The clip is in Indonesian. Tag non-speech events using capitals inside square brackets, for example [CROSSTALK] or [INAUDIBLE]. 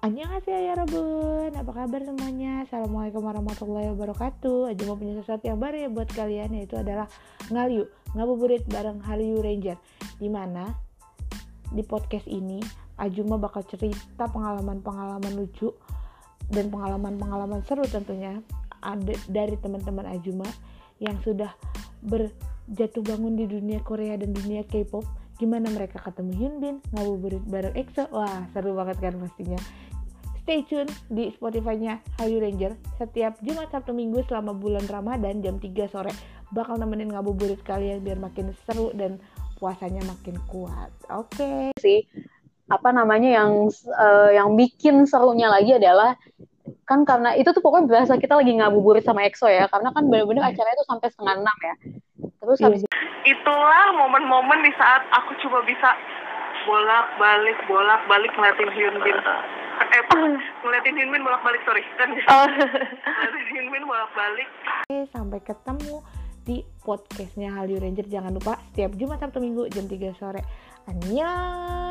Annyeonghaseyo ya Robun. Apa kabar semuanya? Assalamualaikum warahmatullahi wabarakatuh. Aja mau punya sesuatu yang baru ya buat kalian Yaitu adalah Ngaliu Ngabuburit bareng Hallyu Ranger. Di mana di podcast ini Ajuma bakal cerita pengalaman-pengalaman lucu Dan pengalaman-pengalaman seru tentunya ada Dari teman-teman Ajuma Yang sudah berjatuh bangun di dunia Korea dan dunia K-pop. Gimana mereka ketemu Hyunbin ngabuburit bareng EXO? Wah seru banget kan pastinya stay tune di Spotify-nya Hayu Ranger. Setiap Jumat Sabtu Minggu selama bulan Ramadan jam 3 sore bakal nemenin ngabuburit kalian biar makin seru dan puasanya makin kuat. Oke. Okay. sih apa namanya yang uh, yang bikin serunya lagi adalah kan karena itu tuh pokoknya berasa kita lagi ngabuburit sama EXO ya karena kan bener-bener acaranya tuh sampai setengah enam ya. Terus habis itulah momen-momen di saat aku coba bisa bolak-balik bolak-balik ngeliatin Hyunbin eh ngeliatin Hyunbin bolak-balik sorry. Kan oh. [LAUGHS] [LAUGHS] ngeliatin Hyunbin bolak-balik. Sampai ketemu di podcastnya Hallyu Ranger. Jangan lupa setiap Jumat Sabtu Minggu jam 3 sore. Annyeong